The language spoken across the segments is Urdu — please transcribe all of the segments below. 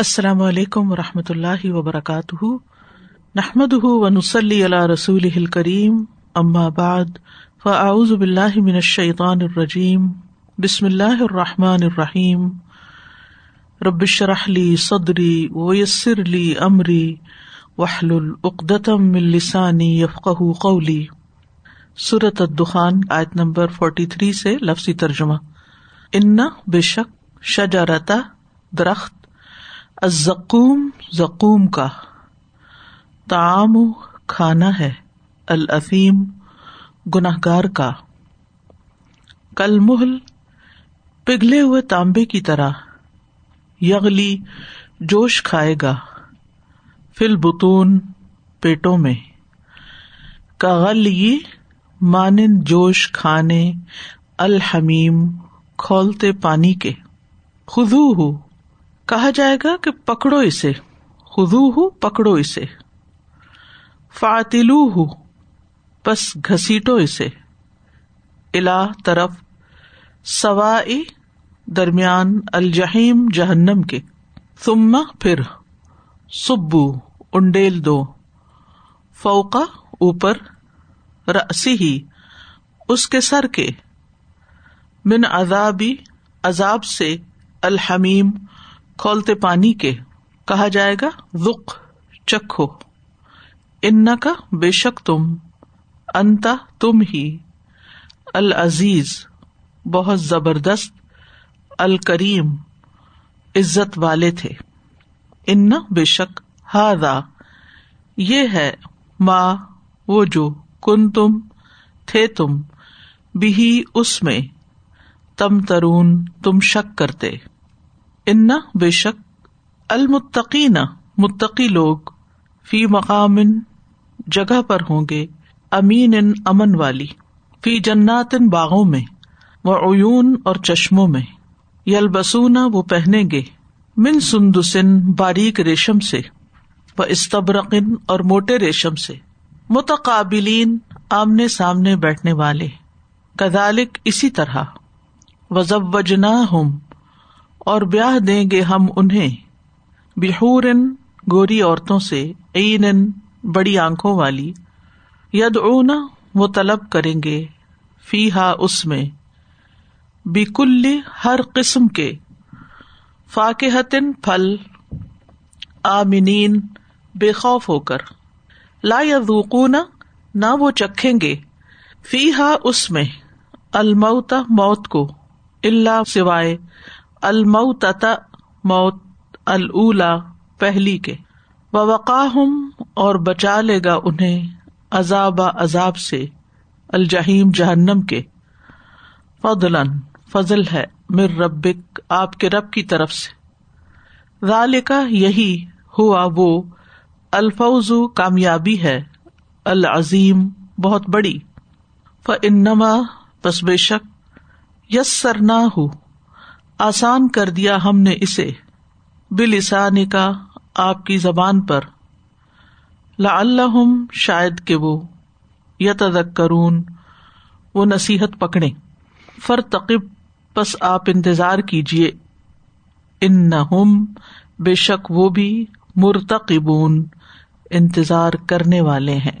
السلام علیکم و رحمۃ اللہ وبرکاتہ۔ نحمد ونسلی علیہ رسول کریم بعد، فاعوذ باللہ من الشیطان الرجیم۔ بسم اللہ الرحمٰن الرحیم۔ ربش رحلی صدری ویسر علی عمری وحل العقدم السانی یفق قولی۔ صورت الدخان، آیت نمبر فورٹی تھری سے لفظی ترجمہ۔ ان بے شک شجارتا درخت ازقوم زقوم کا۔ تعام کھانا ہے۔ الافیم گناہ گار کا۔ کل محل پگھلے ہوئے تانبے کی طرح۔ یغلی، جوش کھائے گا۔ فل بتون پیٹوں میں۔ کاغل مانند جوش کھانے، الحمیم، کھولتے پانی کے۔ خزو ہو کہا جائے گا کہ پکڑو اسے۔ خدو ہو پکڑو اسے۔ فاتلو ہو بس گھسیٹو اسے۔ الا طرف سوا درمیان الجہیم جہنم کے۔ تما پھر سبو، انڈیل دو۔ فوقا اوپر رسی ہی اس کے سر کے۔ من عذابی، عذاب سے الحمیم کھولتے پانی کے، کہا جائے گا رخ چکھو۔ ان کا بے شک تم، انتا تم ہی۔ العزیز، بہت زبردست، الکریم، عزت والے تھے۔ ان بے شک ہادا یہ ہے ماں وہ جو کن تم تھے تم بھی اس میں تم ترون تم شک کرتے۔ ان بے شک المتقین، متقی لوگ فی مقام جگہ پر ہوں گے، امین ان امن والی، فی جنات ان باغوں میں وہ اون اور چشموں میں یلبسونا وہ پہنیں گے، من سندسن باریک ریشم سے وہ استبرقن اور موٹے ریشم سے، متقابلین آمنے سامنے بیٹھنے والے کدالک اسی طرح وزب وجنا ہوں اور بیاہ دیں گے ہم انہیں۔ بحور گوری عورتوں سے عین بڑی آنکھوں والی۔ ید اونا وہ طلب کریں گے۔ فی ہا اس میں۔ بیکل ہر قسم کے۔ فاقحتن پھل۔ آمنین، بے خوف ہو کر۔ لا یذوقون نہ وہ چکھیں گے۔ فی ہا اس میں۔ الموتا موت کو۔ اللہ سوائے۔ المعت موت اللہ پہلی کے۔ وقاہم اور بچا لے گا انہیں عذاب عذاب سے الجہیم جہنم کے۔ فضل فضل ہے مر ربک آپ کے رب کی طرف سے۔ رال کا یہی ہوا وہ الفوز کامیابی ہے، العظیم بہت بڑی۔ ف انما بس بے شک یس سر نہ ہو آسان کر دیا ہم نے اسے۔ بلسان کا آپ کی زبان پر۔ لا اللہ شاید کہ وہ یتک کرون وہ نصیحت پکڑے فر تقب بس آپ انتظار کیجیے ان نہ بے شک وہ بھی مرتقبون، انتظار کرنے والے ہیں۔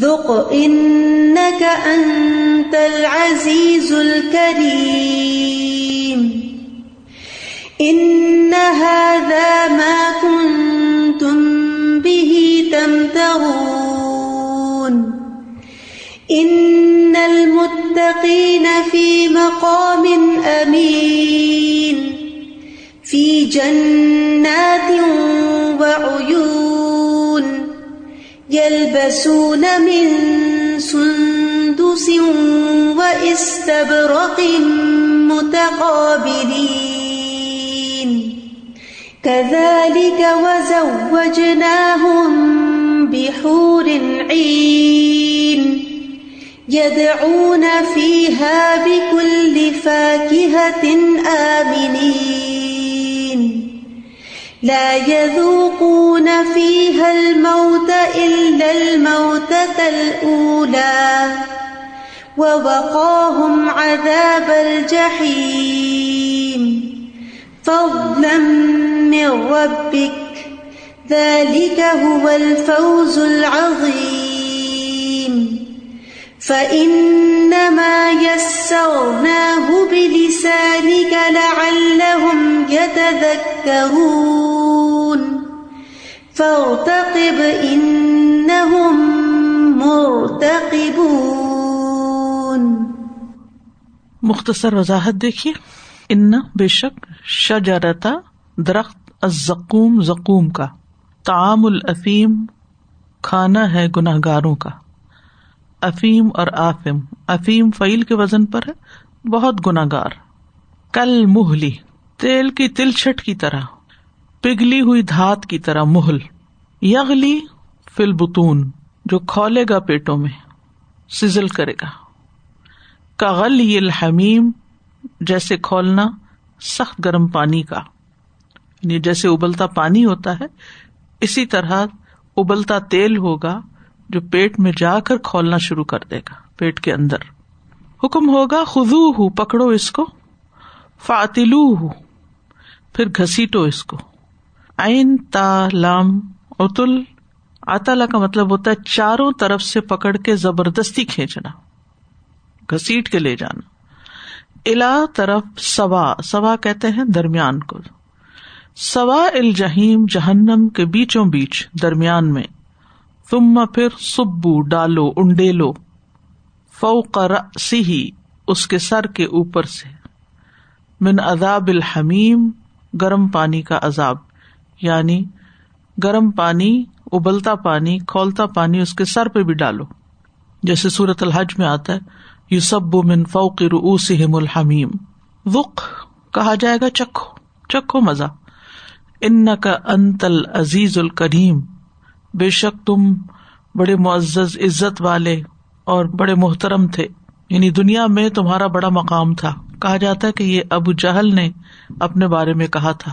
ذق انك انت العزيز الكريم ان هذا ما كنتم به تمترون ان المتقين في مقام امين في جنات وعيون يلبسون من سندس وإستبرق متقابلين. كذلك وزوجناهم بحور عين. يدعون فيها بكل فاكهة آمنين. لا يذوقون فيها الموت إلا الموتة الأولى ووقاهم عذاب الجحيم. فضلا من ربك، ذلك هو الفوز العظيم. فإن فإنما يسرناه بلسانك لعلهم يتذكرون. فارتقب إنهم مرتقبون. مختصر وضاحت دیکھیے. ان بے شک شجرتا درخت الزقوم، زقوم کا تعام الافیم کھانا ہے گناہ گاروں کا. افیم اور آفم افیم فعیل کے وزن پر ہے بہت گناہ گار کل مہلی، تیل کی تلچٹ کی طرح، پگھلی ہوئی دھات کی طرح محل یغلی فل بتون جو کھولے گا پیٹوں میں، سزل کرے گا۔ کاغل یہ الحمیم، جیسے کھولنا سخت گرم پانی کا۔ یعنی جیسے ابلتا پانی ہوتا ہے، اسی طرح ابلتا تیل ہوگا۔ جو پیٹ میں جا کر کھولنا شروع کر دے گا، پیٹ کے اندر۔ حکم ہوگا خزو ہو پکڑو اس کو فاتلو ہو پھر گھسیٹو اس کو۔ عین، تا، لام اتل آتالا کا مطلب ہوتا ہے چاروں طرف سے پکڑ کے زبردستی کھینچنا، گھسیٹ کے لے جانا۔ الا طرف سوا سوا کہتے ہیں درمیان کو۔ سوا الجہیم، جہنم کے بیچوں بیچ، درمیان میں۔ تم پھر سبو ڈالو انڈے لو سی ہی اس کے سر کے اوپر سے۔ من عذاب الحمیم، گرم پانی کا عذاب۔ یعنی گرم پانی، ابلتا پانی، کھولتا پانی، اس کے سر پہ بھی ڈالو۔ جیسے سورت الحج میں آتا ہے یو سب من فوق روسم الحمیم۔ وق، کہا جائے گا چکھو چکھو مزہ۔ ان کا انتل عزیز الکریم بے شک تم بڑے معزز عزت والے اور بڑے محترم تھے۔ یعنی دنیا میں تمہارا بڑا مقام تھا۔ کہا جاتا ہے کہ یہ ابو جہل نے اپنے بارے میں کہا تھا۔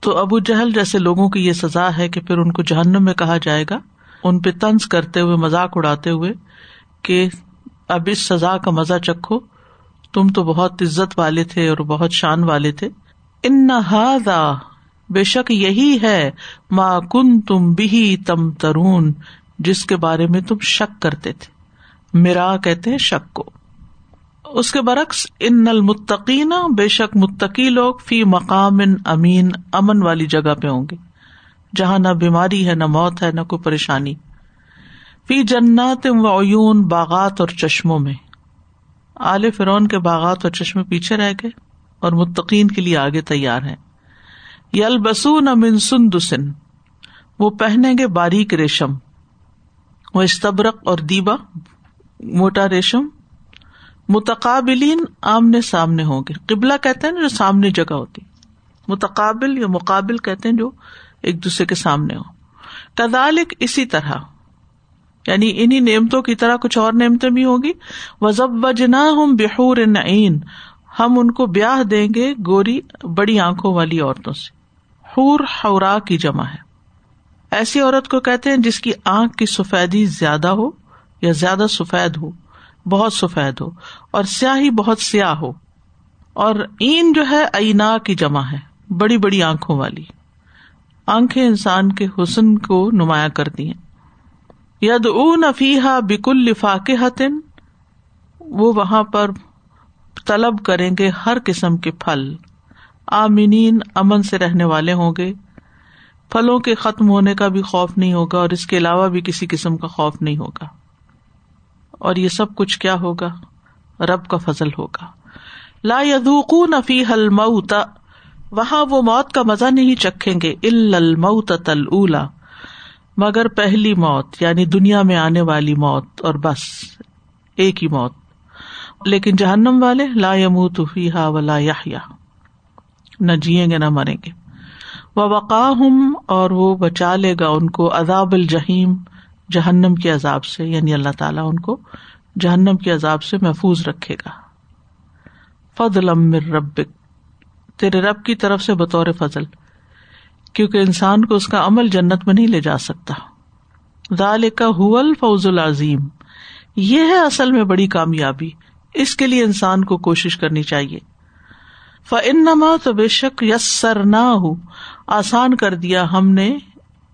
تو ابو جہل جیسے لوگوں کی یہ سزا ہے کہ پھر ان کو جہنم میں کہا جائے گا۔ ان پہ تنز کرتے ہوئے، مذاق اڑاتے ہوئے کہ اب اس سزا کا مزہ چکھو۔ تم تو بہت عزت والے تھے اور بہت شان والے تھے۔ ان بے شک یہی ہے ماں کن تم بھی تم ترون جس کے بارے میں تم شک کرتے تھے۔ میرا کہتے ہیں شک کو۔ اس کے برعکس، ان المتقین، بے شک متقی لوگ فی مقام امین، امن والی جگہ پہ ہوں گے، جہاں نہ بیماری ہے، نہ موت ہے، نہ کوئی پریشانی۔ فی جنات و عیون، باغات اور چشموں میں۔ آل فرون کے باغات اور چشمے پیچھے رہ گئے اور متقین کے لیے آگے تیار ہیں۔ یل بسون امن سن وہ پہنیں گے باریک ریشم۔ وہ استبرق اور دیبا، موٹا ریشم۔ متقابلین آمنے سامنے ہوں گے۔ قبلہ کہتے ہیں جو سامنے جگہ ہوتی۔ متقابل یا مقابل کہتے ہیں جو ایک دوسرے کے سامنے ہو کدالک اسی طرح یعنی انہیں نعمتوں کی طرح کچھ اور نعمتیں بھی ہوگی وزب وجنا ہوں بحور نعین ہم ان کو بیاہ دیں گے گوری بڑی آنکھوں والی عورتوں سے۔ حور حورا کی جمع ہے۔ ایسی عورت کو کہتے ہیں جس کی آنکھ کی سفیدی زیادہ ہو یا زیادہ سفید ہو، بہت سفید ہو، اور سیاہی بہت سیاہ ہو۔ اور این جو ہے اینا کی جمع ہے، بڑی بڑی آنکھوں والی۔ آنکھیں انسان کے حسن کو نمایاں کرتی ہیں۔ ید اون افیحا بکل لفاق حتن وہ وہاں پر طلب کریں گے ہر قسم کے پھل۔ آمینین امن سے رہنے والے ہوں گے۔ پھلوں کے ختم ہونے کا بھی خوف نہیں ہوگا اور اس کے علاوہ بھی کسی قسم کا خوف نہیں ہوگا۔ اور یہ سب کچھ کیا ہوگا؟ رب کا فضل ہوگا۔ لا یدوق نفی حل موتا وہاں وہ موت کا مزہ نہیں چکھیں گے الموت تل مگر پہلی موت یعنی دنیا میں آنے والی موت، اور بس ایک ہی موت۔ لیکن جہنم والے لا یموت فیحا ولا یا نہ جیئیں گے نہ مریں گے۔ و وقاہم اور وہ بچا لے گا ان کو عذاب الجہیم جہنم کے عذاب سے یعنی اللہ تعالیٰ ان کو جہنم کے عذاب سے محفوظ رکھے گا۔ فضل امر رب تیرے رب کی طرف سے بطور فضل، کیونکہ انسان کو اس کا عمل جنت میں نہیں لے جا سکتا۔ دال کا حول فوز العظیم یہ ہے اصل میں بڑی کامیابی۔ اس کے لیے انسان کو کوشش کرنی چاہیے۔ فنما تو بے شک یس سر نہ ہو آسان کر دیا ہم نے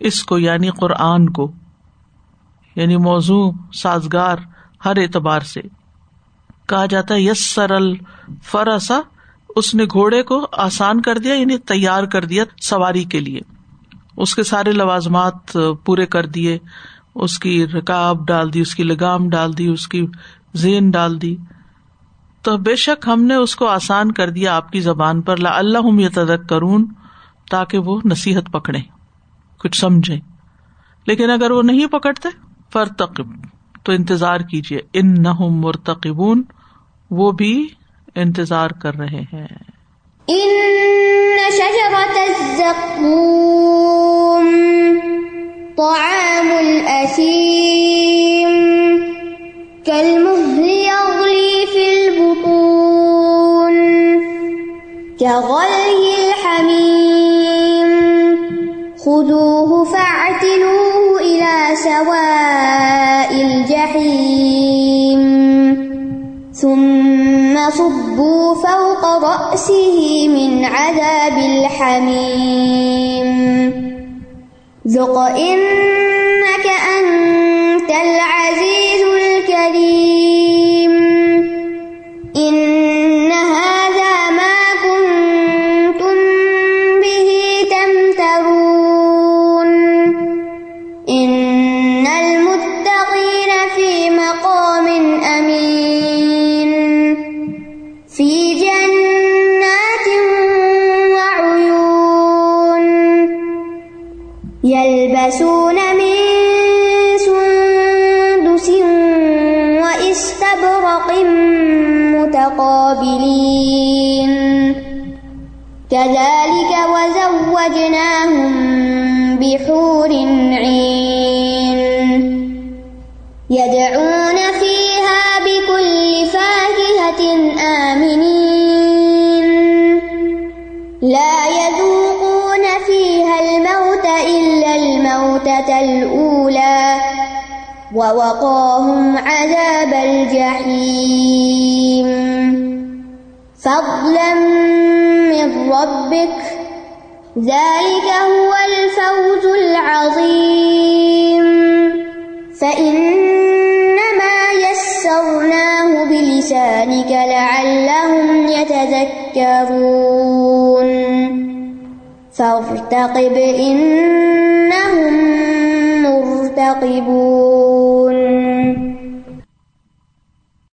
اس کو یعنی قرآن کو یعنی موضوع، سازگار، ہر اعتبار سے۔ کہا جاتا ہے یس سر الفرسا اس نے گھوڑے کو آسان کر دیا یعنی تیار کر دیا سواری کے لیے۔ اس کے سارے لوازمات پورے کر دیے۔ اس کی رکاب ڈال دی، اس کی لگام ڈال دی، اس کی زین ڈال دی۔ تو بے شک ہم نے اس کو آسان کر دیا آپ کی زبان پر لا اللہ یہ تدک کرون تاکہ وہ نصیحت پکڑے، کچھ سمجھے۔ لیکن اگر وہ نہیں پکڑتے فرتقب تو انتظار کیجیے ان نہ مرتقبون، وہ بھی انتظار کر رہے ہیں۔ طعام الأثيم خذوه فاعتلوه إلى سواء الجحيم. ثم صبوا فوق رأسه من عذاب الحميم. ذق إنك أنت العزيز الكريم. يدعون فيها بكل فاكهة آمنين. لا يذوقون فيها الموت إلا الموتة الأولى ووقاهم عذاب الجحيم. فضلا من ربك، ذلك هو الفوز العظيم. فإنما بلسانك لعلهم يتذكرون. فارتقب إنهم مرتقبون.